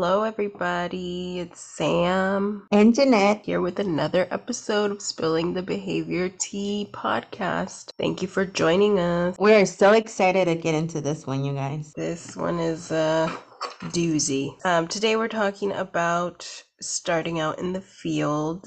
Hello, everybody. It's Sam and Jeanette here with another episode of Spilling the Behavior Tea podcast. Thank you for joining us. We are so excited to get into this one, you guys. This one is a doozy. Um, today we're talking about starting out in the field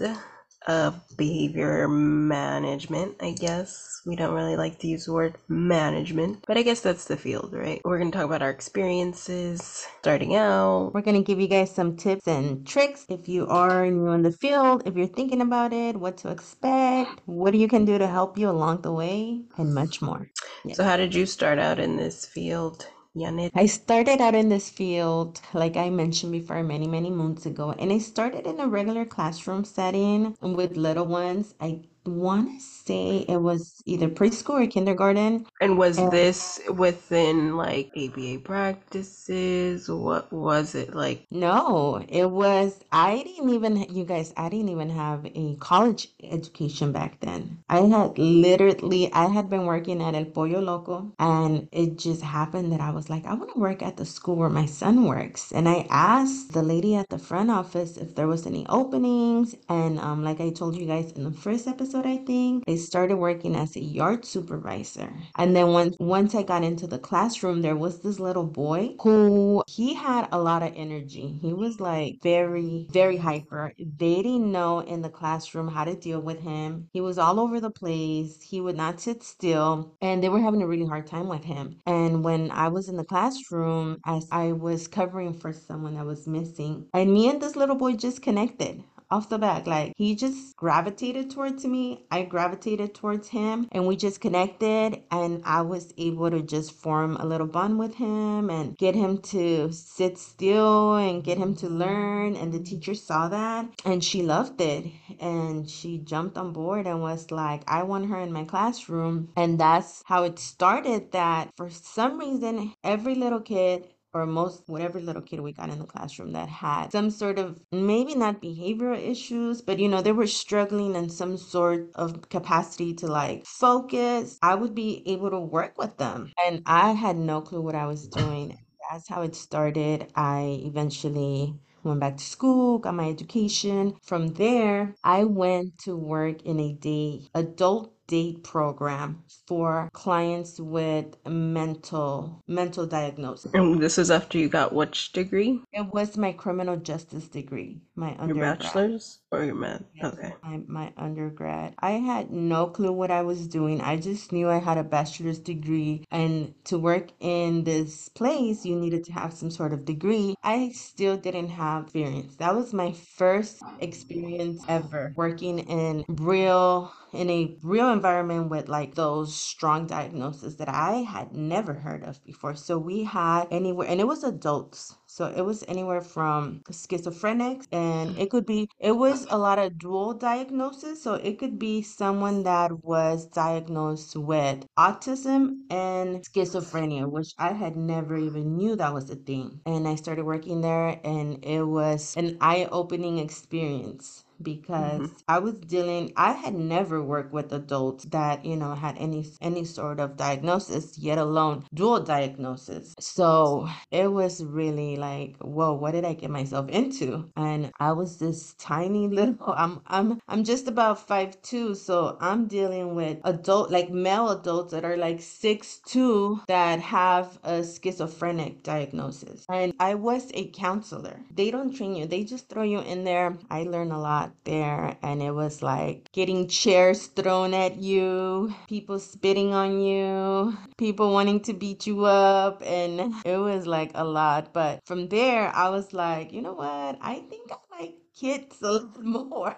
of behavior management, I guess. We don't really like to use the word management, but I guess that's the field, right? We're going to talk about our experiences starting out. We're going to give you guys some tips and tricks if you are new in the field, if you're thinking about it, what to expect, what you can do to help you along the way, and much more. Yeah. So, how did you start out in this field? Janet? I started out in this field, like I mentioned before, many, many months ago, and I started in a regular classroom setting with little ones. I want to say it was either preschool or kindergarten. And was and this within like ABA practices? What was it like? No, it was, I didn't even, you guys, I didn't even have a college education back then. I had literally, I had been working at El Pollo Loco and it just happened that I was like, I want to work at the school where my son works. And I asked the lady at the front office if there was any openings. And um, like I told you guys in the first episode, episode, I think, I started working as a yard supervisor. And then once once I got into the classroom, there was this little boy who he had a lot of energy. He was like very, very hyper. They didn't know in the classroom how to deal with him. He was all over the place. He would not sit still. And they were having a really hard time with him. And when I was in the classroom, as I was covering for someone that was missing, and me and this little boy just connected off the back. Like he just gravitated towards me. I gravitated towards him and we just connected and I was able to just form a little bond with him and get him to sit still and get him to learn. And the teacher saw that and she loved it. And she jumped on board and was like, I want her in my classroom. And that's how it started that for some reason, every little kid or most whatever little kid we got in the classroom that had some sort of maybe not behavioral issues but you know they were struggling in some sort of capacity to like focus i would be able to work with them. And i had no clue what i was doing. That's how it started. I eventually went back to school, got my education. From there, I went to work in a day adult date program for clients with mental mental diagnosis. And this is after you got which degree? It was my criminal justice degree, my your undergrad. bachelor's or your. Yes, okay, my, my undergrad. I had no clue what I was doing. I just knew I had a bachelor's degree, and to work in this place, you needed to have some sort of degree. I still didn't have experience. That was my first experience ever working in real in a real environment with like those strong diagnoses that I had never heard of before. So we had anywhere, and it was adults. So it was anywhere from schizophrenic, and mm-hmm. it could be, it was a lot of dual diagnosis. So it could be someone that was diagnosed with autism and schizophrenia, which I had never even knew that was a thing. And I started working there, and it was an eye opening experience because mm-hmm. I was dealing I had never worked with adults that, you know, had any any sort of diagnosis, yet alone dual diagnosis. So it was really like, whoa, what did I get myself into? And I was this tiny little I'm I'm I'm just about five two, so I'm dealing with adult like male adults that are like six two that have a schizophrenic diagnosis. And I was a counselor. They don't train you, they just throw you in there. I learned a lot there and it was like getting chairs thrown at you, people spitting on you, people wanting to beat you up and it was like a lot. But from there I was like, you know what? I think I like kids a little more.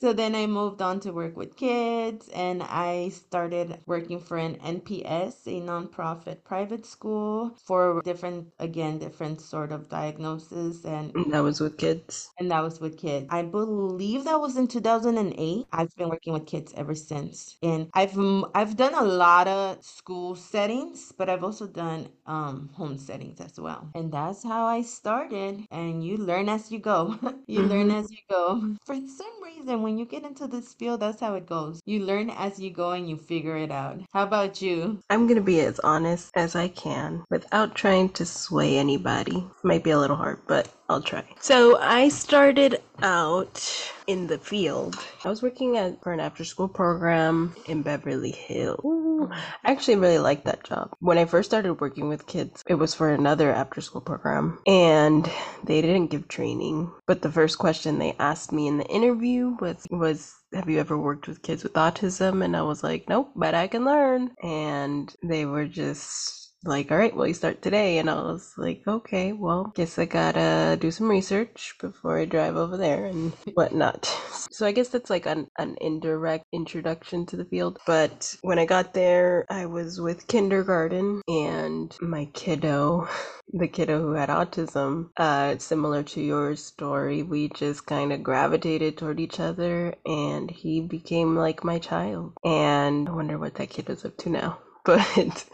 so then I moved on to work with kids and I started working for an NPS, a nonprofit private school for different, again, different sort of diagnosis. And that was with kids. And that was with kids. I believe that was in 2008. I've been working with kids ever since. And I've, I've done a lot of school settings, but I've also done um, home settings as well. And that's how I started. And you learn as you go. you learn. As you go. For some reason, when you get into this field, that's how it goes. You learn as you go and you figure it out. How about you? I'm gonna be as honest as I can without trying to sway anybody. Might be a little hard, but I'll try. So I started out in the field. I was working at for an after school program in Beverly Hills. I actually really liked that job. When I first started working with kids, it was for another after school program and they didn't give training. But the first question they asked me in the interview was was have you ever worked with kids with autism? And I was like, nope, but I can learn. And they were just like, all right, well, you start today. And I was like, okay, well, guess I gotta do some research before I drive over there and whatnot. So I guess that's like an, an indirect introduction to the field. But when I got there, I was with kindergarten and my kiddo, the kiddo who had autism, uh, similar to your story, we just kind of gravitated toward each other and he became like my child. And I wonder what that kid is up to now. But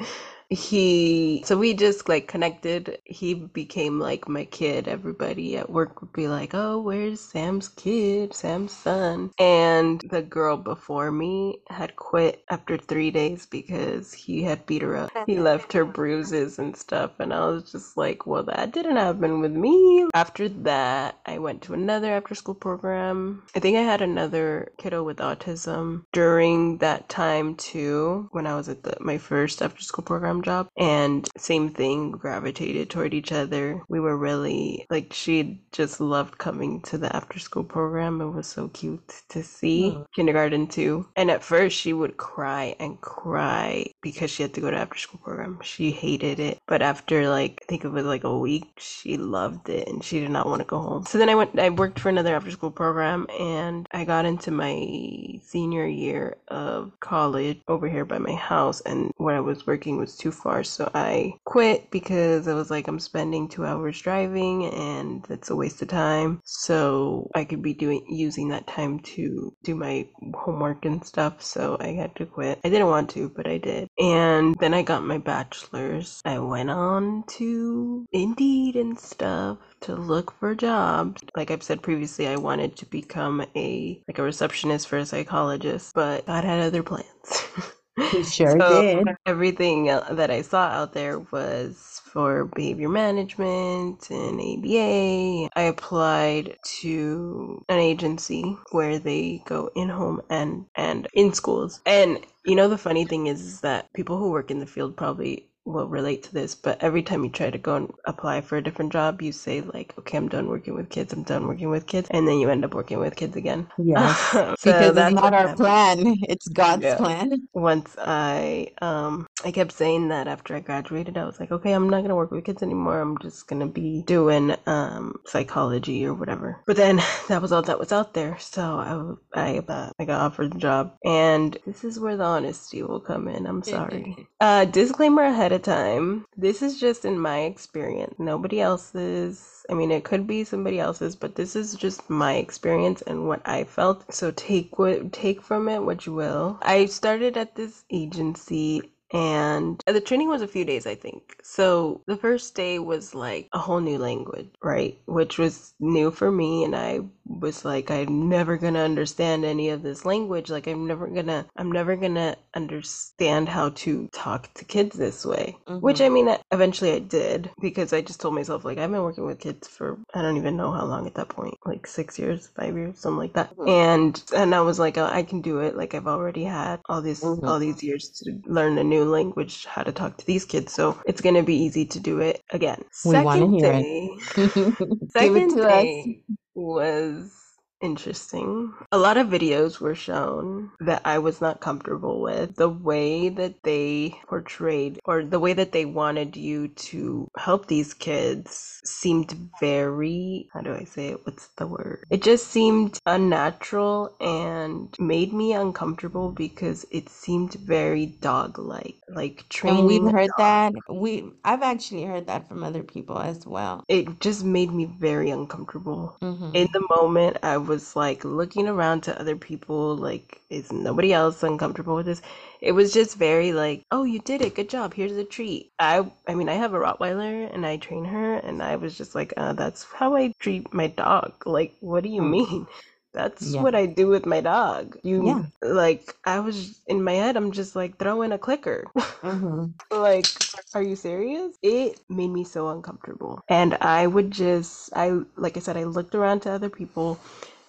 he so we just like connected. He became like my kid. Everybody at work would be like oh where's sam's kid? Sam's son. And the girl before me had quit after three days because he had beat her up. He left her bruises and stuff and i was just like well that didn't happen with me. After that i went to another after school program. I think i had another kiddo with autism during that time too when i was at the, my first after school program job and same thing gravitated toward each other we were really like she just loved coming to the after school program it was so cute to see Oh. kindergarten too and at first she would cry and cry because she had to go to after school program. She hated it but after like i think it was like a week she loved it and she did not want to go home. So then i went i worked for another after school program and i got into my senior year of college over here by my house and where i was working was too far so i quit because i was like i'm spending two hours driving and that's a waste of time. So i could be doing using that time to do my homework and stuff so i had to quit. I didn't want to but i did and then i got my bachelor's. I went on to indeed and stuff to look for jobs. Like i've said previously i wanted to become a like a receptionist for a psychologist but god had other plans. You sure so did. everything that I saw out there was for behavior management and ABA. I applied to an agency where they go in home and and in schools. And you know the funny thing is, is that people who work in the field probably will relate to this, but every time you try to go and apply for a different job, you say like, "Okay, I'm done working with kids. I'm done working with kids," and then you end up working with kids again. Yeah, so Because it's that's not our happened. plan. It's God's Yeah plan. once I um I kept saying that after I graduated, I was like, okay, I'm not gonna work with kids anymore. I'm just gonna be doing um psychology or whatever. But then that was all that was out there, so I I uh, I got offered the job, and this is where the honesty will come in. I'm sorry. Uh, disclaimer ahead of time. This is just in my experience. Nobody else's. I mean, it could be somebody else's, but this is just my experience and what I felt. So take what take from it what you will. I started at this agency and uh, the training was a few days, I think. So the first day was like a whole new language, right? Which was new for me, and I was like, I'm never gonna understand any of this language. Like, I'm never gonna, I'm never gonna understand how to talk to kids this way. Which hmm I mean, eventually I did because I just told myself like I've been working with kids for I don't even know how long at that point, like six years, five years, something like that. hmm And and I was like, oh, I can do it. Like I've already had all this hmm all these years to learn a new language, how to talk to these kids. So it's gonna be easy to do it again. We Second hear day, it second to us. day was interesting. A lot of videos were shown that I was not comfortable with. The way that they portrayed or the way that they wanted you to help these kids seemed very, how do I say it? What's the word? It just seemed unnatural and made me uncomfortable because it seemed very dog like. like training. And we've heard dog. that. We I've actually heard that from other people as well. It just made me very uncomfortable. In Mm-hmm. the moment, I was like looking around to other people, like, is nobody else uncomfortable with this? It was just very like, oh, you did it, good job. Here's a treat. I, I mean, I have a Rottweiler and I train her, and I was just like, uh, that's how I treat my dog. Like, what do you Mm. mean? That's Yeah. what I do with my dog. Yeah. You like, I was in my head, I'm just like, throw in a clicker. Mm-hmm. Like, are you serious? It made me so uncomfortable. And I would just, I, like I said, I looked around to other people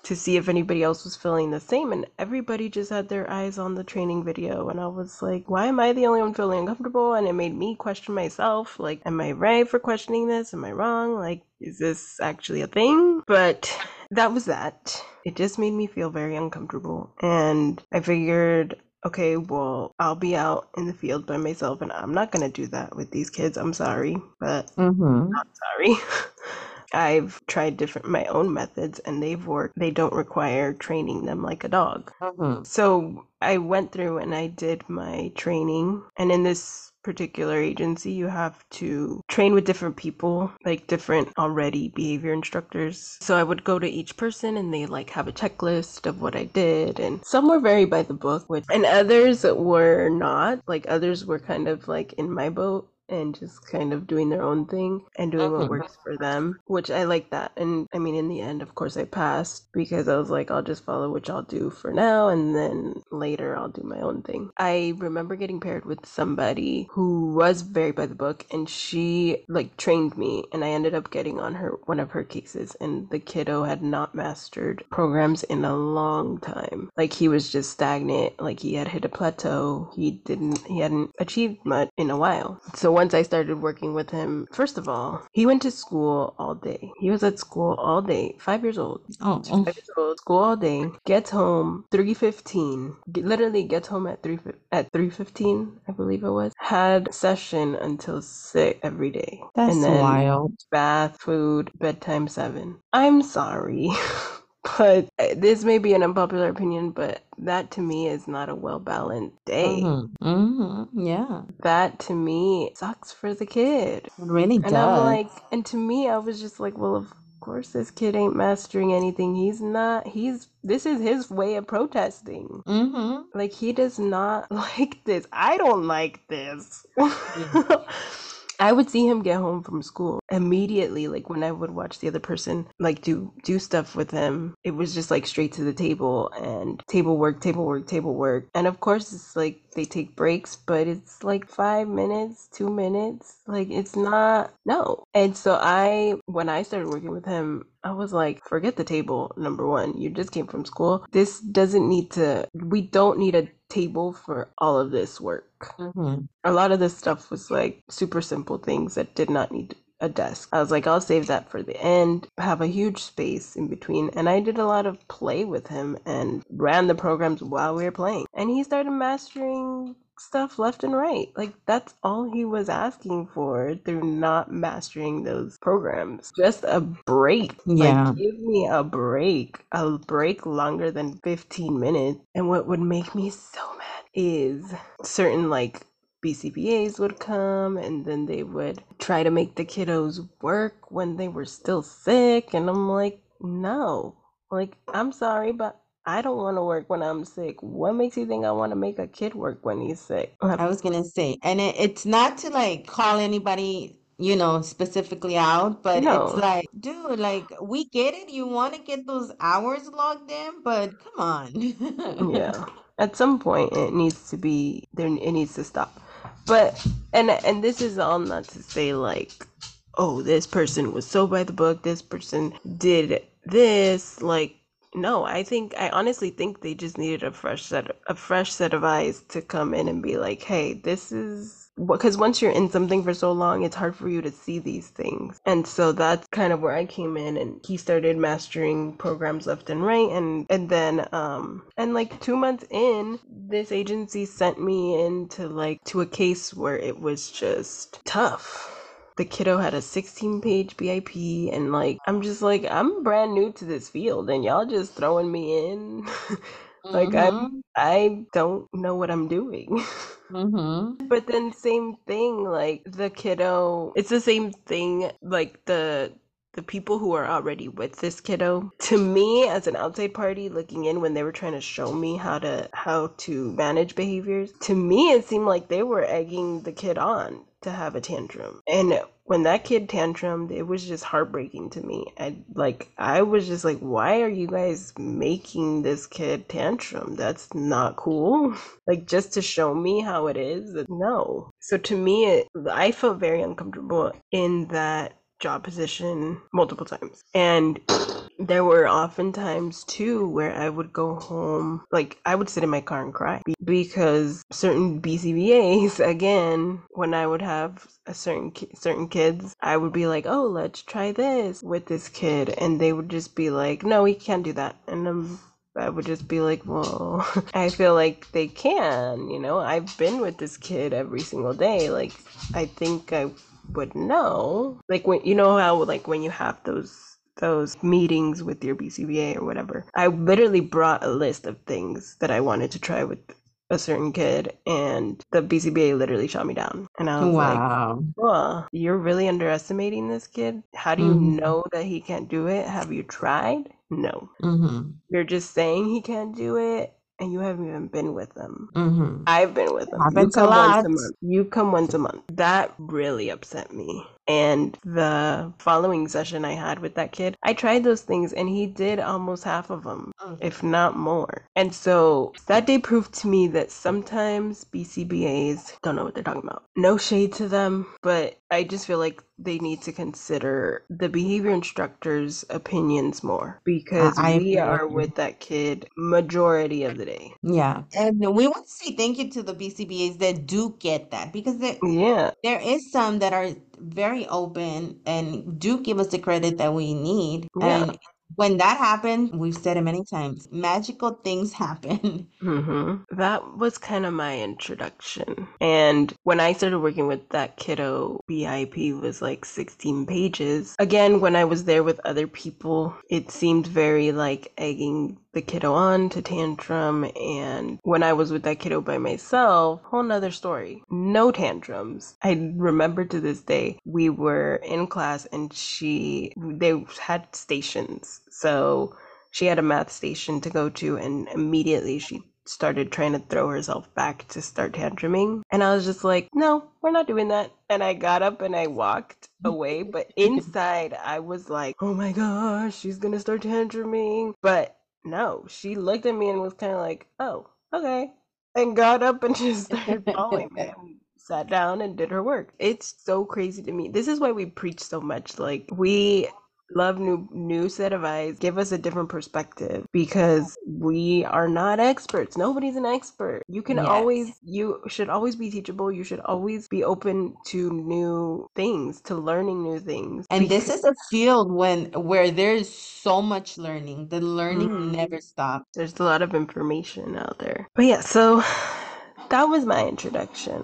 to see if anybody else was feeling the same. And everybody just had their eyes on the training video. And I was like, why am I the only one feeling uncomfortable? And it made me question myself. Like, am I right for questioning this? Am I wrong? Like, is this actually a thing? But that was that. It just made me feel very uncomfortable. And I figured, okay, well, I'll be out in the field by myself, and I'm not gonna do that with these kids. I'm sorry, but Mm-hmm. not sorry. I've tried different my own methods and they've worked. They don't require training them like a dog. Mm-hmm. So I went through and I did my training. And in this particular agency, you have to train with different people, like different already behavior instructors. So I would go to each person and they like have a checklist of what I did. And some were very by the book, which, and others were not. Like others were kind of like in my boat and just kind of doing their own thing and doing what works for them, which I like that. And I mean, in the end, of course, I passed because I was like, I'll just follow what y'all do for now, and then later I'll do my own thing. I remember getting paired with somebody who was very by the book, and she like trained me, and I ended up getting on her one of her cases, and the kiddo had not mastered programs in a long time. Like he was just stagnant, like he had hit a plateau. He didn't, he hadn't achieved much in a while. So once I started working with him, first of all, he went to school all day. He was at school all day, five years old. Oh, Five oh. years old, school all day. Gets home three fifteen. Literally gets home at three at three fifteen, I believe it was. Had session until six every day, that's and then wild. bath, food, bedtime seven. I'm sorry. But uh, this may be an unpopular opinion, but that to me is not a well balanced day. Mm-hmm. Mm-hmm. Yeah. That to me sucks for the kid. It really And I'm like, and to me, I was just like, well, of course, this kid ain't mastering anything. He's not, he's, this is his way of protesting. Mm-hmm. Like, he does not like this. I don't like this. Yeah. I would see him get home from school immediately. Like when I would watch the other person like do do stuff with him, it was just like straight to the table and table work, table work, table work. And of course, it's like they take breaks, but it's like five minutes, two minutes. Like it's not no. And so I, when I started working with him, I was like, forget the table. Number one, you just came from school. This doesn't need to. We don't need a table for all of this work Mm-hmm. a lot of this stuff was like super simple things that did not need a desk. I was like, I'll save that for the end, have a huge space in between. And I did a lot of play with him and ran the programs while we were playing. And he started mastering stuff left and right. Like, that's all he was asking for through not mastering those programs. Just a break. Yeah. Like, give me a break. A break longer than 15 minutes. And what would make me so mad is certain like BCBAs would come and then they would try to make the kiddos work when they were still sick. And I'm like, no, like, I'm sorry, but I don't want to work when I'm sick. What makes you think I want to make a kid work when he's sick? I was gonna say, and it, it's not to like call anybody, you know, specifically out, but No. it's like, dude, like we get it. You want to get those hours logged in, but come on. yeah at some point it needs to be there it needs to stop but and and this is all not to say like oh this person was so by the book this person did this like no i think i honestly think they just needed a fresh set a fresh set of eyes to come in and be like hey this is because once you're in something for so long it's hard for you to see these things. And so that's kind of where i came in and he started mastering programs left and right and and then um and like two months in this agency sent me into like to a case where it was just tough. The kiddo had a 16 page BIP and like I'm just like I'm brand new to this field and y'all just throwing me in Like Mm-hmm. I don't know what I'm doing. Mm-hmm. But then same thing, like the kiddo, it's the same thing, like the the people who are already with this kiddo. To me, as an outside party looking in when they were trying to show me how to how to manage behaviors, to me it seemed like they were egging the kid on to have a tantrum. And when that kid tantrumed, it was just heartbreaking to me. I like I was just like, why are you guys making this kid tantrum? That's not cool. like just to show me how it is. No. So to me, it, I felt very uncomfortable in that job position multiple times. And there were often times too where I would go home, like I would sit in my car and cry because certain BCBAs, again, when I would have a certain certain kids, I would be like, "Oh, let's try this with this kid," and they would just be like, "No, we can't do that," and um. I would just be like, well, I feel like they can, you know. I've been with this kid every single day. Like, I think I would know. Like when you know how like when you have those those meetings with your BCBA or whatever. I literally brought a list of things that I wanted to try with a certain kid and the BCBA literally shot me down. And I was like, Wow. "Huh, you're really underestimating this kid? How do you Mm-hmm. know that he can't do it? Have you tried? No. Mm-hmm. You're just saying he can't do it and you haven't even been with them. Mm-hmm. I've been with him. You Happens a come once lot. a month. You come once a month. That really upset me. And the following session I had with that kid, I tried those things and he did almost half of them, mm-hmm. if not more. And so that day proved to me that sometimes BCBAs don't know what they're talking about. No shade to them, but I just feel like they need to consider the behavior instructor's opinions more because I we agree are with with that kid majority of the day. Yeah. And we want to say thank you to the BCBAs that do get that because there Yeah. there is some that are very open and do give us the credit that we need. Yeah. And when that happened, we've said it many times, magical things happen. hmm That was kind of my introduction. And when I started working with that kiddo, BIP was like 16 pages. Again, when I was there with other people, it seemed very like egging the kiddo on to tantrum. And when I was with that kiddo by myself, whole nother story. No tantrums. I remember to this day, we were in class and she, they had stations. So she had a math station to go to and immediately she started trying to throw herself back to start tantruming and i was just like no we're not doing that and i got up and i walked away but inside i was like oh my gosh she's gonna start tantruming but no she looked at me and was kind of like oh okay and got up and just started following me and sat down and did her work. It's so crazy to me. This is why we preach so much like we love new new set of eyes give us a different perspective because we are not experts nobody's an expert you can Yes. always you should always be teachable you should always be open to new things to learning new things And this is a field when where there's so much learning. The learning Mhm. never stops. there's a lot of information out there but yeah so that was my introduction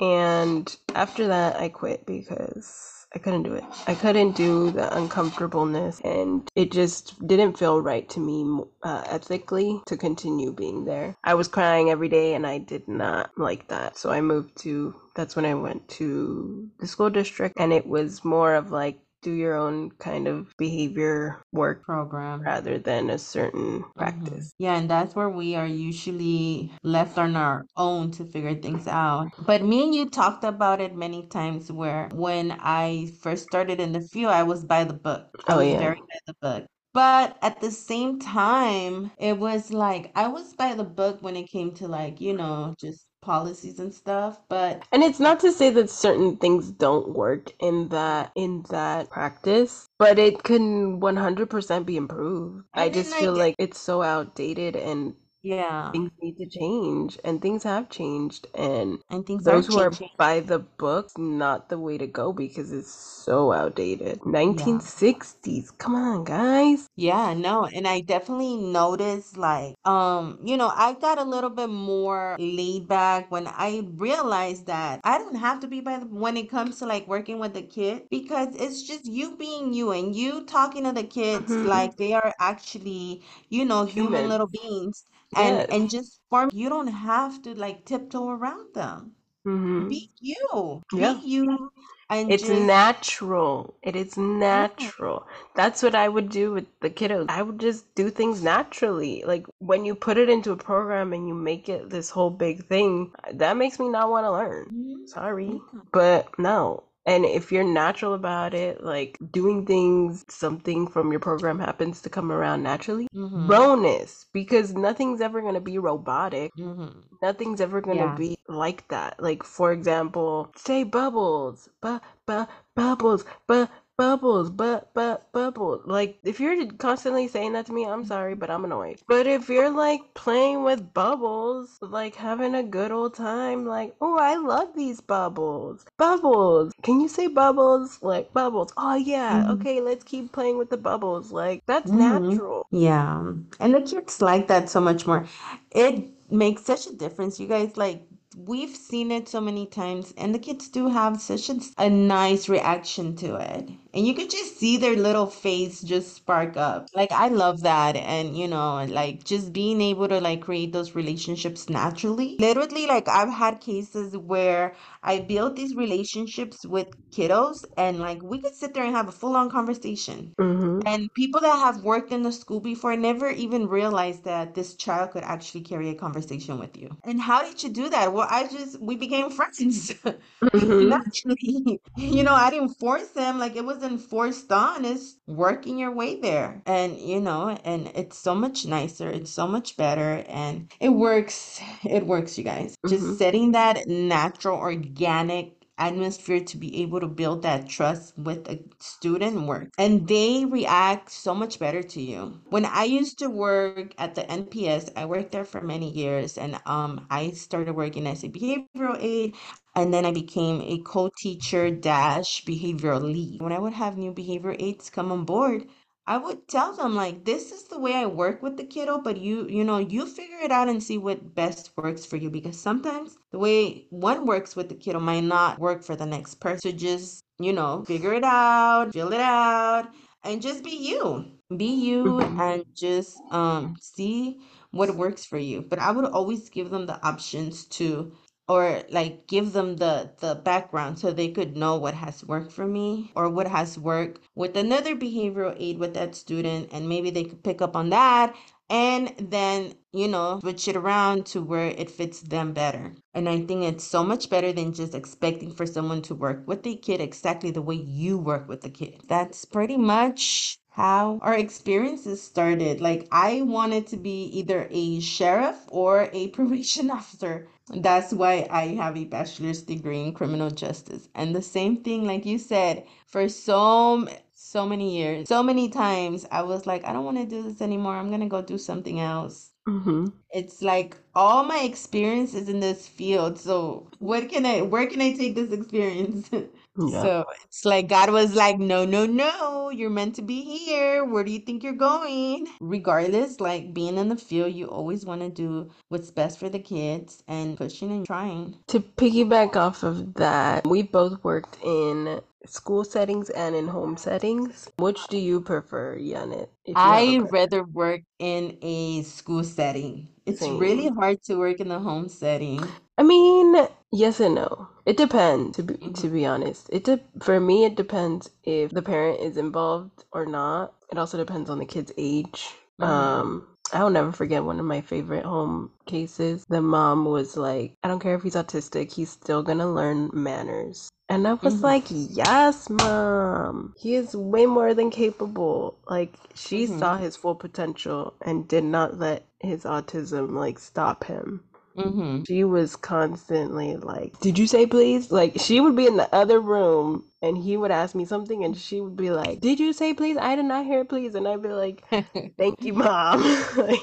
and after that i quit because I couldn't do it. I couldn't do the uncomfortableness, and it just didn't feel right to me uh, ethically to continue being there. I was crying every day, and I did not like that. So I moved to. That's when I went to the school district, and it was more of like do your own kind of behavior work Program. rather than a certain Mhm. practice. Yeah, and that's where we are usually left on our own to figure things out. But me and you talked about it many times where when I first started in the field, I was by the book. I Oh, was yeah. very by the book. But at the same time, it was like I was by the book when it came to like, you know, just policies and stuff. But And it's not to say that certain things don't work in that in that practice, but it can 100% be improved. I just feel like- like it's so outdated and yeah, things need to change and things have changed and and things those who are by the book not the way to go because it's so outdated. 1960s come on guys. Yeah, no, and I definitely noticed like um, you know, I got a little bit more laid back when I realized that I don't have to be by the when it comes to like working with the kid because it's just you being you and you talking to the kids Mhm. like they are actually, you know, human Humans. little beings and Yes. and just form you don't have to like tiptoe around them Mm-hmm. be you Yeah. be you and It's just natural. It is yeah natural. That's what I would do with the kiddos. I would just do things naturally. Like when you put it into a program and you make it this whole big thing, that makes me not want to learn. Mhm. Sorry. Yeah. But no. And if you're natural about it, like doing things, something from your program happens to come around naturally, Mhm. bonus, because nothing's ever going to be robotic. Mhm. Nothing's ever going to Yeah. be like that. Like, for example, say bubbles, bu- bu- bubbles, bu- bubbles, but but bubbles. Like, if you're constantly saying that to me, I'm sorry, but I'm annoyed. But if you're like playing with bubbles, like having a good old time, like, oh, I love these bubbles. Bubbles. Can you say bubbles? Like, bubbles. Oh, yeah. Mhm. Okay, let's keep playing with the bubbles. Like, that's Mhm. natural. Yeah. And the kids like that so much more. It makes such a difference. You guys like we've seen it so many times and the kids do have such a, a nice reaction to it. And you could just see their little face just spark up. Like I love that and you know, like just being able to like create those relationships naturally. Literally like I've had cases where I built these relationships with kiddos and like we could sit there and have a full-on conversation. Mm-hmm. And people that have worked in the school before never even realized that this child could actually carry a conversation with you. And how did you do that? Well, I just, we became friends Mm-hmm. naturally. You know, I didn't force them, like it wasn't forced on. It's working your way there. And, you know, and it's so much nicer, it's so much better, and it works. It works, you guys. Mhm. Just setting that natural, organic atmosphere to be able to build that trust with a student work. And they react so much better to you. When i used to work at the nps i worked there for many years and um i started working as a behavioral aide and then i became a co-teacher dash behavioral lead. When i would have new behavior aides come on board I would tell them like this is the way I work with the kiddo, but you you know, you figure it out and see what best works for you because sometimes the way one works with the kiddo might not work for the next person. So just, you know, figure it out, fill it out, and just be you. Be you Mhm. and just um see what works for you. But I would always give them the options to or like give them the the background so they could know what has worked for me or what has worked with another behavioral aide with that student and maybe they could pick up on that and then you know switch it around to where it fits them better. And i think it's so much better than just expecting for someone to work with the kid exactly the way you work with the kid. That's pretty much how our experiences started like i wanted to be either a sheriff or a probation officer that's why I have a bachelor's degree in criminal justice. And the same thing, like you said, for so so many years, so many times, I was like, I don't want to do this anymore. I'm gonna go do something else. Mm-hmm. It's like all my experience is in this field. So what can I, where can I take this experience? Yeah. So it's like God was like, no, no, no, you're meant to be here. Where do you think you're going? Regardless, like being in the field, you always want to do what's best for the kids and pushing and trying. To piggyback off of that, we both worked in school settings and in home settings. Which do you prefer, Janet? If you have a I rather work in a school setting. It's really hard to work in the home setting. I mean, yes and no. It depends. To be Mhm. to be honest, it de- for me it depends if the parent is involved or not. It also depends on the kid's age. Mhm. Um, I'll never forget one of my favorite home cases. The mom was like, "I don't care if he's autistic, he's still gonna learn manners." And I was Mhm. like, "Yes, mom. He is way more than capable." Like she Mhm. saw his full potential and did not let his autism like stop him. Mm-hmm. She was constantly like, Did you say please? Like, she would be in the other room and he would ask me something and she would be like, Did you say please? I did not hear please. And I'd be like, Thank you, mom. like,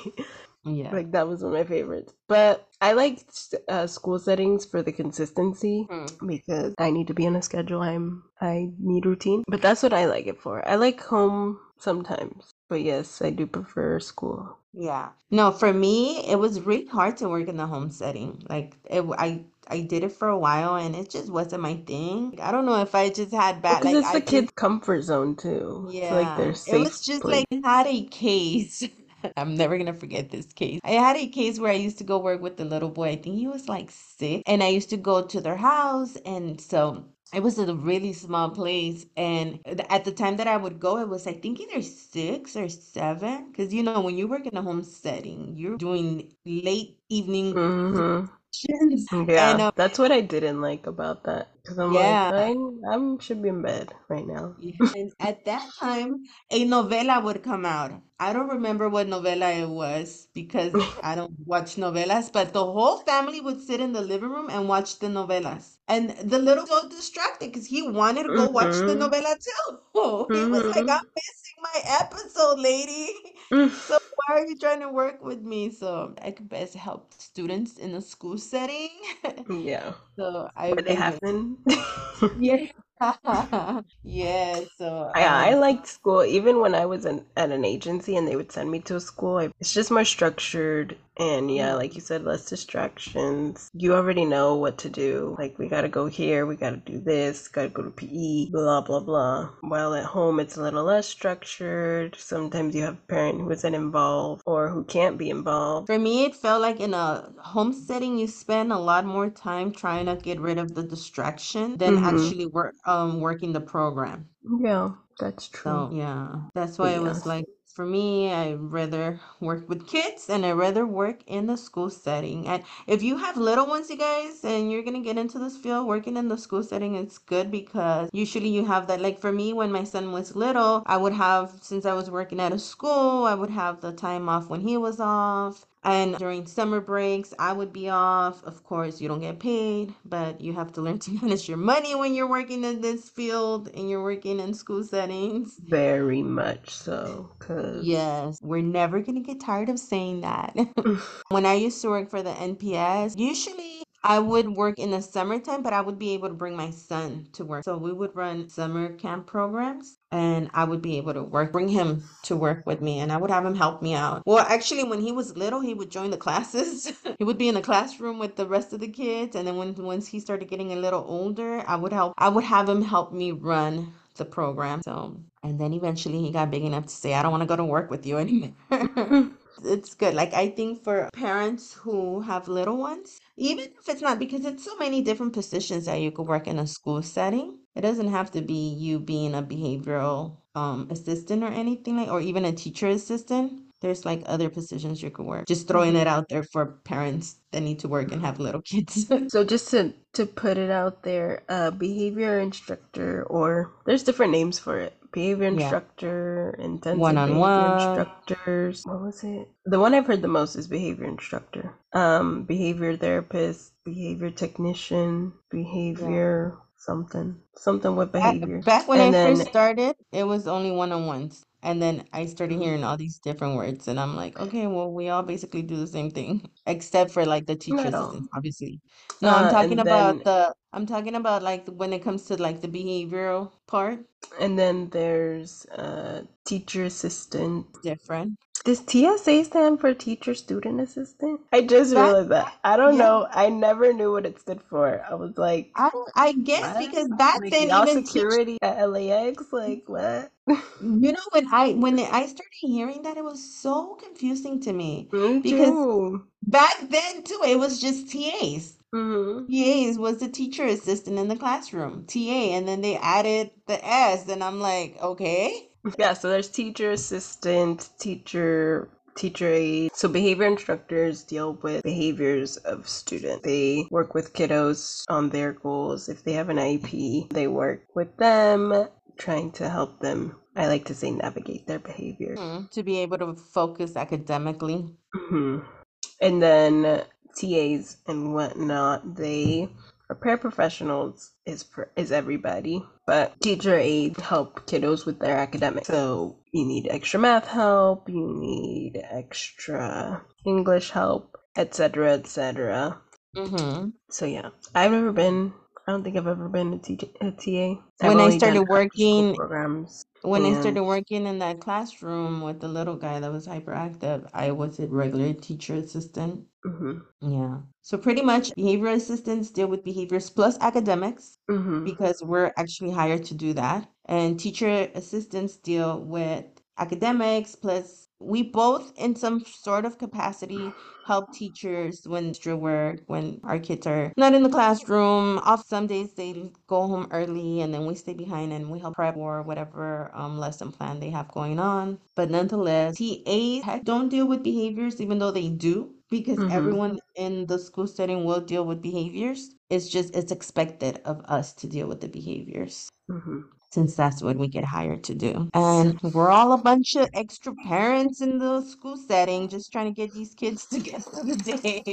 Yeah. like, that was one of my favorites. But I like uh, school settings for the consistency Mhm. because I need to be on a schedule. I'm, I need routine. But that's what I like it for. I like home sometimes. But yes, I do prefer school. Yeah. No, for me, it was really hard to work in the home setting. Like it, I I did it for a while and it just wasn't my thing. I don't know if I just had bad Because like it's I the just kid's comfort zone too. It's like yeah. their It safe was just place. like I had a case I'm never gonna forget this case. I had a case where I used to go work with the little boy. I think he was like six, and I used to go to their house, and so it was a really small place. And at the time that I would go, it was I think either six or seven, because you know when you work in a home setting, you're doing late evening hmm sessions, and Yeah, um, that's what I didn't like about that. Because I'm like, yeah. I I should be in bed right now. And at that time, a novela would come out. I don't remember what novela it was because I don't watch novelas, but the whole family would sit in the living room and watch the novelas. And the little so distracted because he wanted to go watch the hmm novela too. He was like, hmm I'm missing my episode, lady. So why are you trying to work with me? So I could best help students in a school setting. Yeah. So Where I've they been doing, happen. yeah. Yeah, so Yeah, I um liked school even when I was in, at an agency and they would send me to a school. I, it's just more structured and yeah, like you said, less distractions. You already know what to do. Like we gotta go here, we gotta do this, gotta go to PE, blah blah blah. While at home, it's a little less structured. Sometimes you have a parent who isn't involved or who can't be involved. For me, it felt like in a home setting, you spend a lot more time trying to get rid of the distraction than Mm-hmm. actually work um working the program. Yeah, that's true. So yeah, that's why it was like for me, I'd rather work with kids and I'd rather work in the school setting. And if you have little ones, you guys, and you're gonna get into this field, working in the school setting, it's good because usually you have that. Like for me, when my son was little, I would have, since I was working at a school, I would have the time off when he was off. And during summer breaks, I would be off. Of course, you don't get paid, but you have to learn to manage your money when you're working in this field and you're working in school settings. very much so. Cause Yes, we're never going to get tired of saying that. When I used to work for the NPS, usually I would work in the summertime, but I would be able to bring my son to work. So we would run summer camp programs and I would be able to work, bring him to work with me and I would have him help me out. Well, actually, when he was little, he would join the classes. He would be in the classroom with the rest of the kids. And then when once he started getting a little older, I would help, I would have him help me run the program. So, and then eventually he got big enough to say, I don't want to go to work with you anymore. It's good. Like I think for parents who have little ones, even if it's not because it's so many different positions that you could work in a school setting. It doesn't have to be you being a behavioral um assistant or anything like or even a teacher assistant. There's like other positions you could work. Just throwing it Mhm. out there for parents that need to work and have little kids. So just to to put it out there, uh, behavior instructor, or there's different names for it. Behavior Yeah. instructor, intensive One on behavior one. instructors. What was it? The one I've heard the most is behavior instructor. Um, behavior therapist, behavior technician, Yeah. behavior something, something with Back, back when I And first started, it was only one-on-ones. And then I started mm, hearing all these different words, and I'm like, okay, well, we all basically do the same thing, except for like the teacher assistants, obviously. No, I'm Uh, talking about then the, I'm talking about like when it comes to like the behavioral part, and then there's uh teacher assistant different. Does TSA stand for teacher student assistant? I just realized that. I don't yeah, know. I never knew what it stood for. I was like, I I guess what? because back Like then even teach, security at LAX? Like what? you know, when I when I started hearing that, it was so confusing to me Me because back then too, it was just TAs. Hmm TAs was the teacher assistant in the classroom, TA, and then they added the S, and I'm like, okay. Yeah, so there's teacher assistant, teacher teacher aide. So behavior instructors deal with behaviors of students. They work with kiddos on their goals. If they have an IEP, they work with them, trying to help them. I like to say navigate their behavior. Hmm, To be able to focus academically. hmm And then TAs and whatnot, they are paraprofessionals is for, is everybody, but teacher aides help kiddos with their academics. So you need extra math help, you need extra English help, etc., etc. hmm So yeah, I've never been. I don't think I've ever been a, teacher, a TA. I've When I started working, programs when I started working in that classroom with the little guy that was hyperactive, I was a regular teacher assistant. hmm Yeah. So pretty much behavior assistants deal with behaviors plus academics hmm because we're actually hired to do that. And teacher assistants deal with academics, plus we both, in some sort of capacity, help teachers when extra work, when our kids are not in the classroom. Off some days they go home early and then we stay behind and we help prep or whatever um, lesson plan they have going on. But nonetheless, TAs don't deal with behaviors, even though they do because Mhm. everyone in the school setting will deal with behaviors. It's just it's expected of us to deal with the behaviors Mhm. Since that's what we get hired to do. And we're all a bunch of extra parents in the school setting just trying to get these kids to get through the day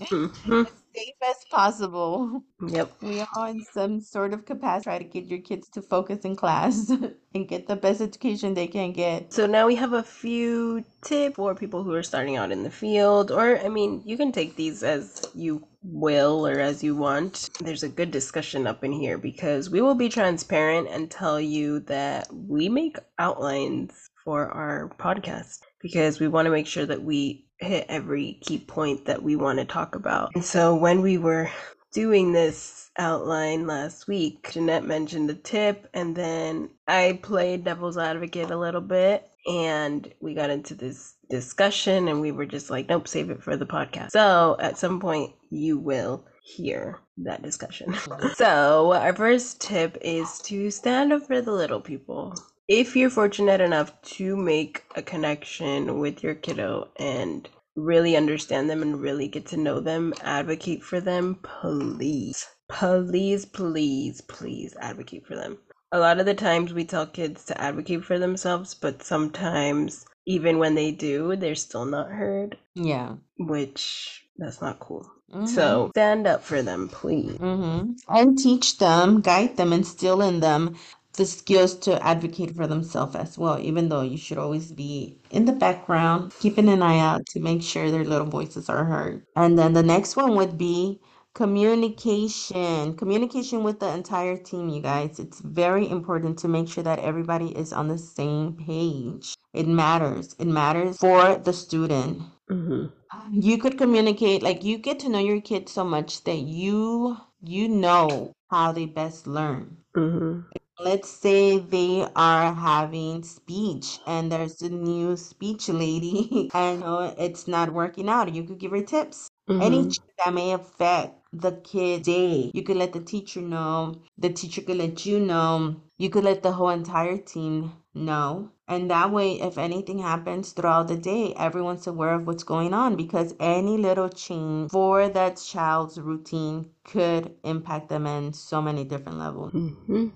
Mhm. as safe as possible. Yep. We all in some sort of capacity try to get your kids to focus in class and get the best education they can get. So now we have a few tips for people who are starting out in the field, or I mean, you can take these as you will or as you want. There's a good discussion up in here because we will be transparent and tell you that we make outlines for our podcast because we want to make sure that we hit every key point that we want to talk about. And so when we were doing this outline last week, Jeanette mentioned the tip, and then I played devil's advocate a little bit, and we got into this discussion, and we were just like, nope, save it for the podcast. So at some point, you will hear that discussion. so, our first tip is to stand up for the little people. If you're fortunate enough to make a connection with your kiddo and really understand them and really get to know them, advocate for them, please. Please, please, please advocate for them. A lot of the times we tell kids to advocate for themselves, but sometimes even when they do, they're still not heard, Yeah. which that's not cool. Mhm. So stand up for them, please. Mm-hmm. And teach them, guide them, instill in them the skills to advocate for themselves as well, even though you should always be in the background, keeping an eye out to make sure their little voices are heard. And then the next one would be communication. Communication with the entire team, you guys. It's very important to make sure that everybody is on the same page. It matters. It matters for the student hmm you could communicate like you get to know your kid so much that you you know how they best learn hmm let's say they are having speech and there's a new speech lady and it's not working out you could give her tips any hmm change that may affect the kid day. You could let the teacher know. The teacher could let you know. You could let the whole entire team know. And that way if anything happens throughout the day everyone's aware of what's going on because any little change for that child's routine could impact them in so many different levels. Hmm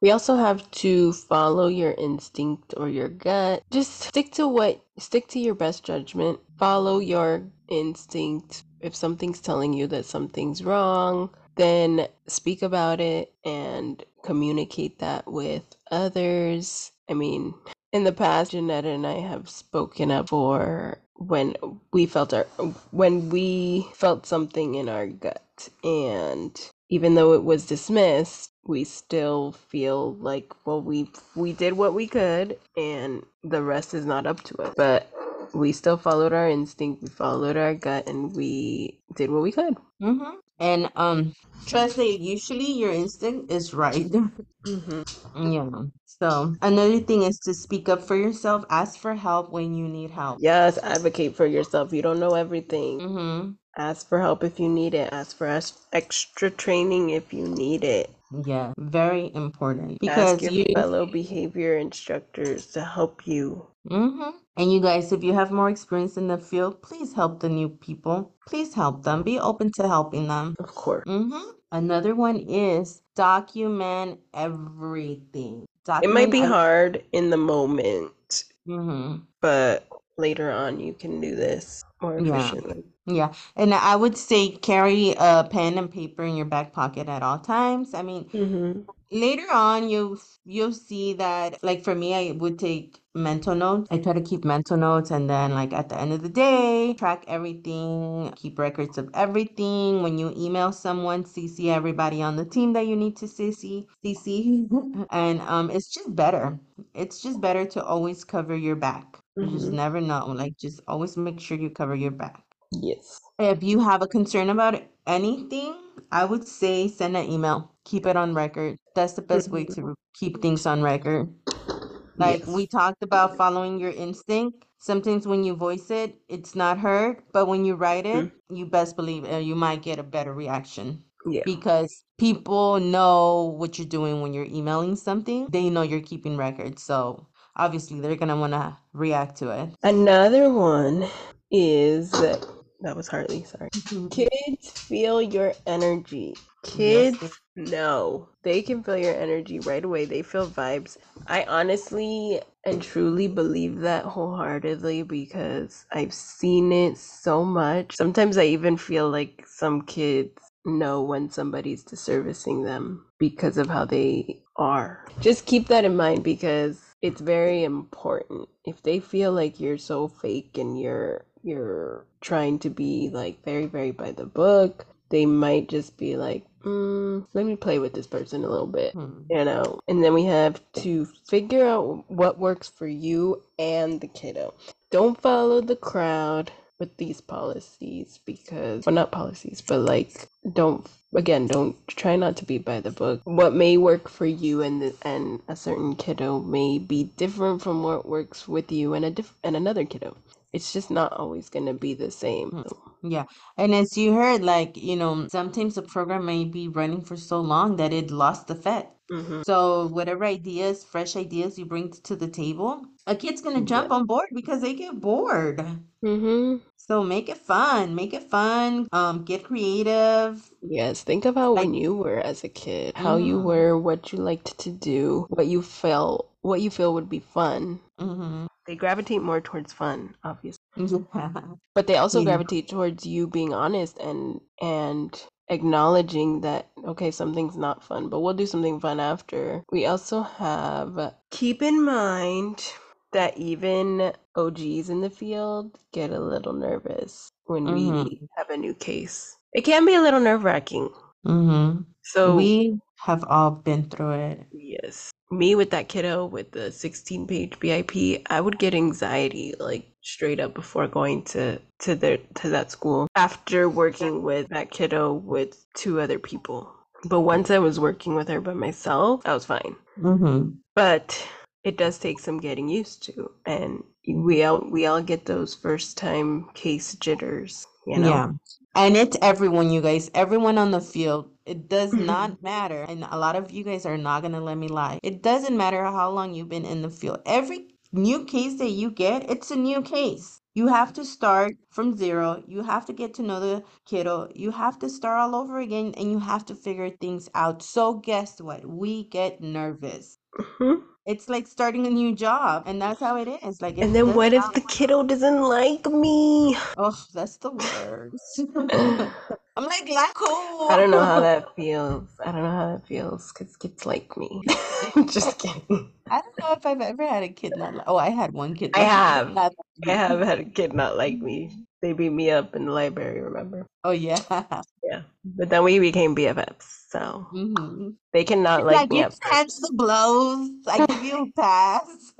We also have to follow your instinct or your gut. Just stick to what, stick to your best judgment. Follow your instinct. If something's telling you that something's wrong, then speak about it and communicate that with others. I mean, in the past, Janetta and I have spoken up for when we felt our when we felt something in our gut and even though it was dismissed we still feel like well we we did what we could and the rest is not up to us but we still followed our instinct we followed our gut and we did what we could Mm-hmm. And um, trust me, usually your instinct is right. mm-hmm. Yeah. So another thing is to speak up for yourself. Ask for help when you need help. yes advocate for yourself you don't know everything Mm-hmm. Ask for help if you need it ask for ex- extra training if you need it Yeah, very important ask because your you. fellow behavior instructors to help you Mm-hmm. And you guys, if you have more experience in the field, please help the new people. Please help them. Be open to helping them. of course Mm-hmm. Another one is document everything. it might be hard in the moment Mhm. but later on you can do this more efficiently Yeah, and I would say carry a pen and paper in your back pocket at all times. I mean, mm-hmm. later on you'll you'll see that like for me, I would take mental notes. I try to keep mental notes and then like at the end of the day, track everything, keep records of everything. When you email someone, CC everybody on the team that you need to CC, CC. And um it's just better. It's just better to always cover your back. You just Mm-hmm. never know. Like just always make sure you cover your back. Yes If you have a concern about anything, I would say send an email. Keep it on record. That's the best way to keep things on record. Like Yes. we talked about following your instinct. Sometimes when you voice it, it's not heard, but when you write it, Mhm. you best believe uh, you might get a better reaction Yeah. because people know what you're doing when you're emailing something. They know you're keeping records, so obviously they're gonna want to react to it. Another one is that was Hartley, sorry. Mm-hmm. Kids feel your energy. Kids know. They can feel your energy right away. They feel vibes. I honestly and truly believe that wholeheartedly because I've seen it so much. Sometimes I even feel like some kids know when somebody's disservicing them because of how they are. Just keep that in mind because it's very important. If they feel like you're so fake and you're you're trying to be like very very by the book, they might just be like, mm, let me play with this person a little bit Hmm. you know? And then we have to figure out what works for you and the kiddo. Don't follow the crowd with these policies because well not policies but like don't again don't try not to be by the book. What may work for you and the, and a certain kiddo may be different from what works with you and a diff- and another kiddo it's just not always going to be the same Hmm. Yeah. And as you heard, like, you know, sometimes the program may be running for so long that it lost the effect. Mm-hmm. So whatever ideas, fresh ideas you bring to the table, a kid's gonna Yeah. jump on board because they get bored. Mm-hmm. So make it fun, make it fun. Um, get creative. Yes, think about Like, when you were as a kid, how you mm-hmm, were, what you liked to do, what you felt, what you feel would be fun. mm-hmm. They gravitate more towards fun, obviously, Yeah. but they also Yeah. gravitate towards you being honest and and acknowledging that okay, something's not fun, but we'll do something fun after. We also have keep in mind that even OGs in the field get a little nervous when Mm-hmm. we have a new case. It can be a little nerve wracking. Mm-hmm. So We have all been through it. Yes. Me with that kiddo with the 16 page BIP, I would get anxiety like straight up before going to to the to that school after working with that kiddo with two other people. But once I was working with her by myself, I was fine. Mm-hmm. But it does take some getting used to and we all we all get those first time case jitters, you know. Yeah. And it's everyone, you guys, everyone on the field. It does not matter. And a lot of you guys are not going to let me lie. It doesn't matter how long you've been in the field. Every new case that you get, it's a new case. You have to start from zero. You have to get to know the kiddo. You have to start all over again and you have to figure things out. So, guess what? We get nervous. Mhm. It's like starting a new job, and that's how it is. Like, And then what if the kiddo doesn't like me? Oh, that's the worst. I'm like, like, cool. I don't know how that feels. I don't know how that feels because kids like me. I'm just kidding. I don't know if I've ever had a kid not like. Oh, I had one kid I have. not I have had a kid not like me. They beat me up in the library, remember? Oh yeah. Yeah. But then we became BFFs, so hmm they cannot like like me you at catch the blows. I give you a pass.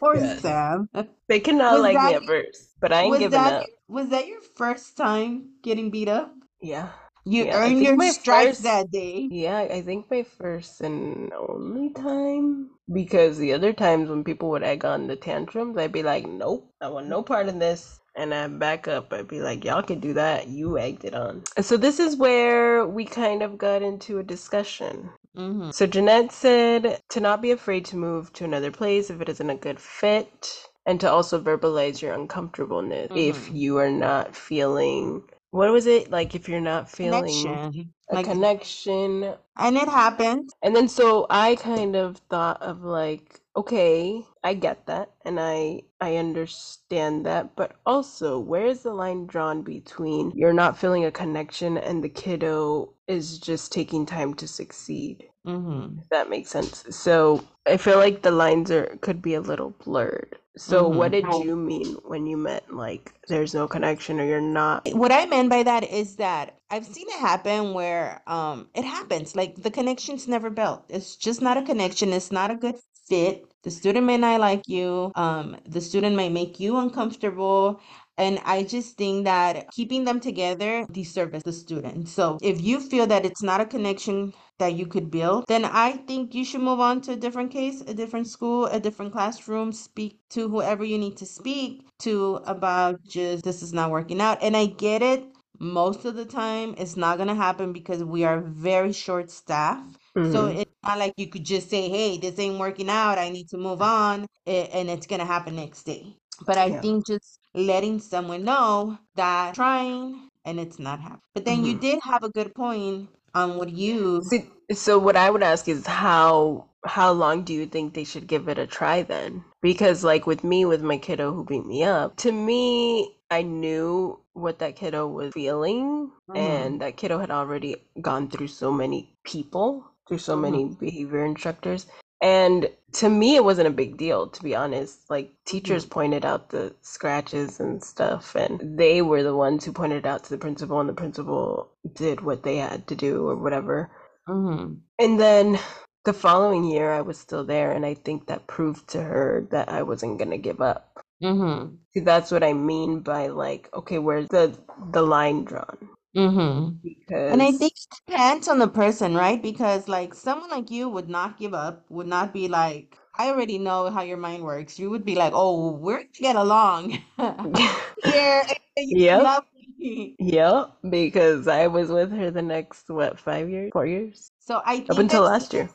Poor yes. Sam. They cannot Was like me at first, but I ain't giving that up. was that your first time getting beat up? Yeah. You Yeah. Earned your stripes first that day. Yeah, I think my first and only time because the other times when people would egg on the tantrums, I'd be like, "Nope, I want no part in this," and I'd back up. I'd be like, "Y'all can do that. You egged it on." So this is where we kind of got into a discussion. hmm So Jeanette said to not be afraid to move to another place if it isn't a good fit, and to also verbalize your uncomfortableness if hmm you are not feeling. What was it like? If you're not feeling Connection. a Like, connection and it happened. and then so I kind of thought of like, okay, I get that and I I understand that, but also where is the line drawn between you're not feeling a connection and the kiddo is just taking time to succeed? hmm If that makes sense. So I feel like the lines are could be a little blurred. So what hmm did you mean when you meant like there's no connection or you're not What I meant by that is that I've seen it happen where um it happens. Like the connection's never built. It's just not a connection. It's not a good fit. The student may not like you. Um, the student may make you uncomfortable. And I just think that keeping them together deserves the student. So if you feel that it's not a connection that you could build, then I think you should move on to a different case, a different school, a different classroom, speak to whoever you need to speak to about just this is not working out. And I get it. Most of the time, it's not going to happen because we are very short staffed. So Mhm. it's not like you could just say, hey, this ain't working out. I need to move on. And it's going to happen next day. But I Yeah. think just letting someone know that trying and it's not happening. But then you Mhm. did have a good point on what you. See, so what I would ask is how how long do you think they should give it a try then? Because like with me with my kiddo who beat me up, to me I knew what that kiddo was feeling Mhm. and that kiddo had already gone through so many people, through so Mhm. many behavior instructors. And to me it wasn't a big deal to be honest. Like teachers pointed out the scratches and stuff and they were the ones who pointed it out to the principal and the principal did what they had to do or whatever. hmm And then the following year, I was still there, and I think that proved to her that I wasn't gonna give up. hmm See, that's what I mean by like, okay, where's the the line drawn? hmm And I think it depends on the person, right? Because like someone like you would not give up, would not be like, I already know how your mind works. You would be like, oh, we're gonna get along yeah, yep, yep, because I was with her the next what five years, four years, So I up until last year.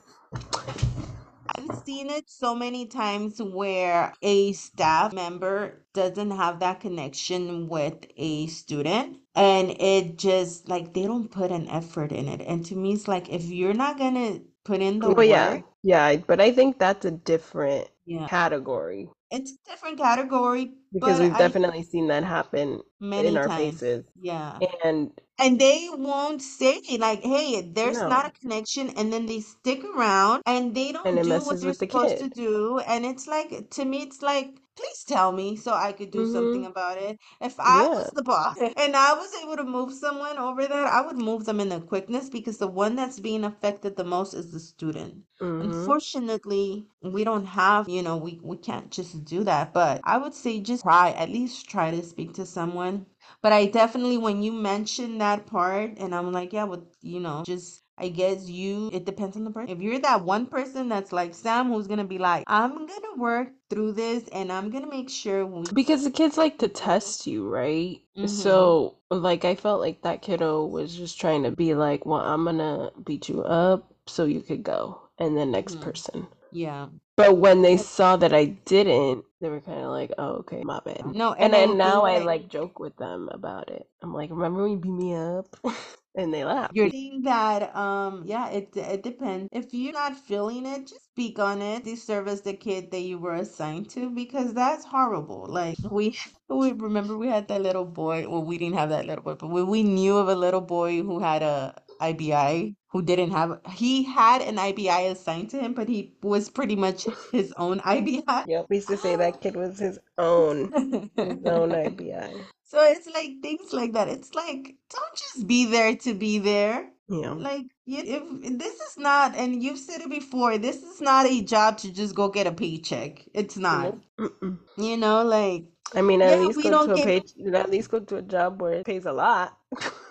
I've seen it so many times where a staff member doesn't have that connection with a student and it just like they don't put an effort in it. And to me, it's like if you're not gonna put in the Well, yeah, work, yeah, I- but I think that's a different yeah, category it's a different category, because we've I definitely seen that happen in our times, faces, yeah. and And they won't say like, hey, there's not a connection, and then they stick around and they don't it do what they're supposed to do. And it's like, to me, it's like, please tell me so I could do something Mm-hmm. about it. If I Yeah. was the boss and I was able to move someone over there, I would move them in the quickness because the one that's being affected the most is the student. Mm-hmm. Unfortunately, we don't have, you know, we, we can't just do that. But I would say just try, at least try to speak to someone. But I definitely, when you mentioned that part, and I'm like, yeah, well, you know, just I guess you, it depends on the person. If you're that one person that's like Sam, who's gonna be like, I'm gonna work through this and I'm gonna make sure we. Because the kids like to test you, right? Mm-hmm. So, like, I felt like that kiddo was just trying to be like, well, I'm gonna beat you up so you could go, and the next Mhm. person. Yeah. But when they saw that I didn't, they were kind of like, "Oh, okay, my bad." No, And and then now I like joke with them about it. I'm like, "Remember when you beat me up?" And they laugh. You're seeing that, um, yeah, it it depends. If you're not feeling it, just speak on it. Deserve as the kid that you were assigned to because that's horrible. Like we we remember we had that little boy. Well, we didn't have that little boy, but we, we knew of a little boy who had a IBI who didn't have he had an IBI assigned to him, but he was pretty much his own IBI. Yep, we used to say that kid was his own, his own IBI. So it's like things like that. It's like don't just be there to be there. Yeah. Like you, if this is not, and you've said it before, this is not a job to just go get a paycheck. It's not. Mm-mm. You know, like I mean, at yeah, least go to a get at least go to a job where it pays a lot.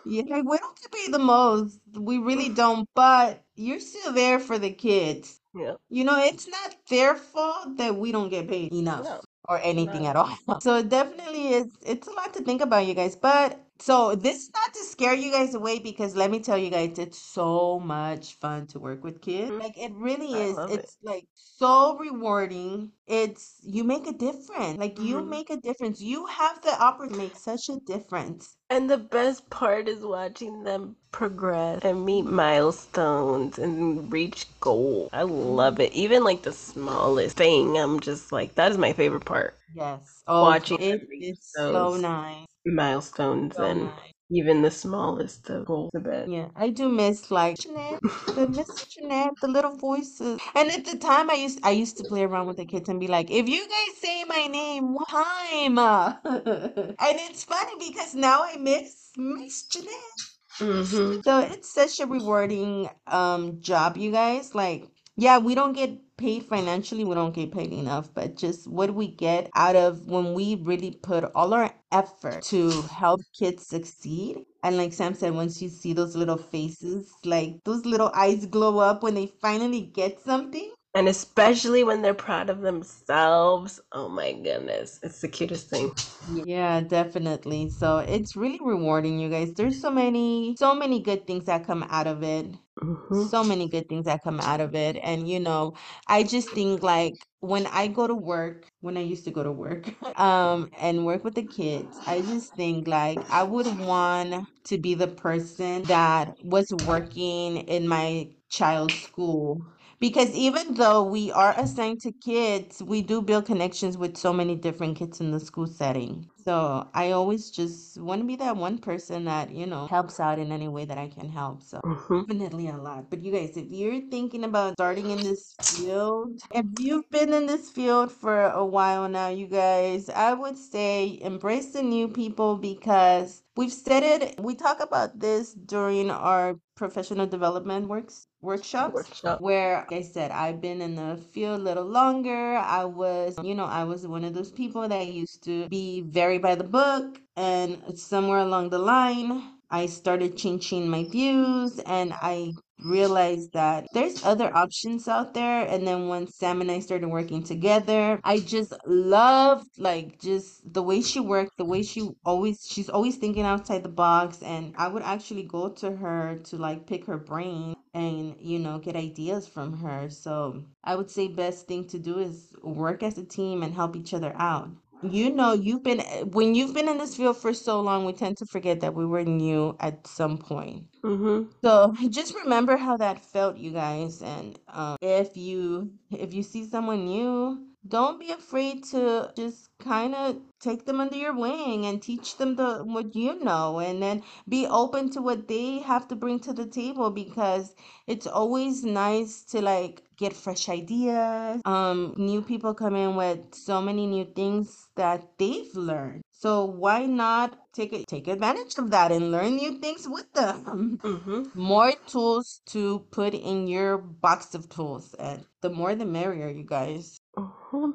yeah, like, we don't get paid the most. We really don't, but you're still there for the kids. Yeah. You know, it's not their fault that we don't get paid enough No. Or anything at all. So it definitely is it's a lot to think about you guys. But so this is not to scare you guys away because let me tell you guys, it's so much fun to work with kids. Mhm. Like it really I is. love it. It's like so rewarding. It's you make a difference. Like you Mhm. make a difference. You have the opportunity to make such a difference. And the best part is watching them progress and meet milestones and reach goals. I love it. Even like the smallest thing, I'm just like, that is my favorite part. Yes. Oh, Watching it them reach is so those nice. Milestones So and nice. even the smallest of goals. The best. Yeah, I do miss like Jeanette, the Miss Jeanette, the little voices. And at the time, I used I used to play around with the kids and be like, "If you guys say my name one time," and it's funny because now I miss Miss Jeanette. Mm-hmm. So it's such a rewarding um job, you guys. Like yeah, we don't get paid financially, we don't get paid enough, but just what we get out of when we really put all our effort to help kids succeed. And like Sam said, once you see those little faces, like those little eyes glow up when they finally get something. And especially when they're proud of themselves. Oh my goodness. It's the cutest thing. Yeah, definitely. So it's really rewarding, you guys. There's so many, so many good things that come out of it. Mhm. So many good things that come out of it. And you know, I just think like when I go to work, when I used to go to work, um, and work with the kids, I just think like I would want to be the person that was working in my child's school. Because even though we are assigned to kids, we do build connections with so many different kids in the school setting. So I always just want to be that one person that, you know, helps out in any way that I can help. So Mhm. definitely a lot. But you guys, if you're thinking about starting in this field, if you've been in this field for a while now, you guys, I would say embrace the new people because we've said it, we talk about this during our professional development works workshops Workshop. where like I said I've been in the field a little longer. I was, you know, I was one of those people that used to be very by the book and somewhere along the line I started changing my views and I realized that there's other options out there. And then once Sam and I started working together I just loved like just the way she worked the way she always she's always thinking outside the box. And I would actually go to her to like pick her brain and you know get ideas from her. So I would say best thing to do is work as a team and help each other out you know, you've been when you've been in this field for so long, we tend to forget that we were new at some point. Mhm. So just remember how that felt, you guys. And um, if you if you see someone new, don't be afraid to just kind of take them under your wing and teach them the what you know, and then be open to what they have to bring to the table because it's always nice to like get fresh ideas. Um, new people come in with so many new things that they've learned. So why not take it take advantage of that and learn new things with them? Mhm. More tools to put in your box of tools, and the more the merrier, you guys. Mhm.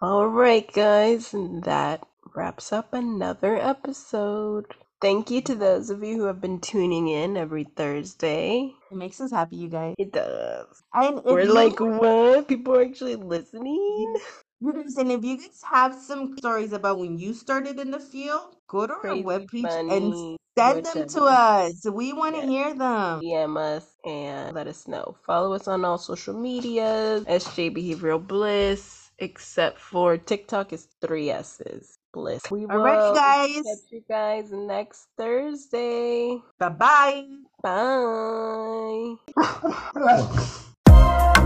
All right, guys, and that wraps up another episode. Thank you to those of you who have been tuning in every Thursday. It makes us happy, you guys. It does. And if We're you like, what? People are actually listening? And if you guys have some stories about when you started in the field, go to our Crazy, webpage and send them to us. We want to Yes. hear them. DM us and let us know. Follow us on all social medias, SJ Behavioral Bliss, except for TikTok is three S's. Bliss. We will Alrighty, guys. catch you guys next Thursday. Bye bye. Bye.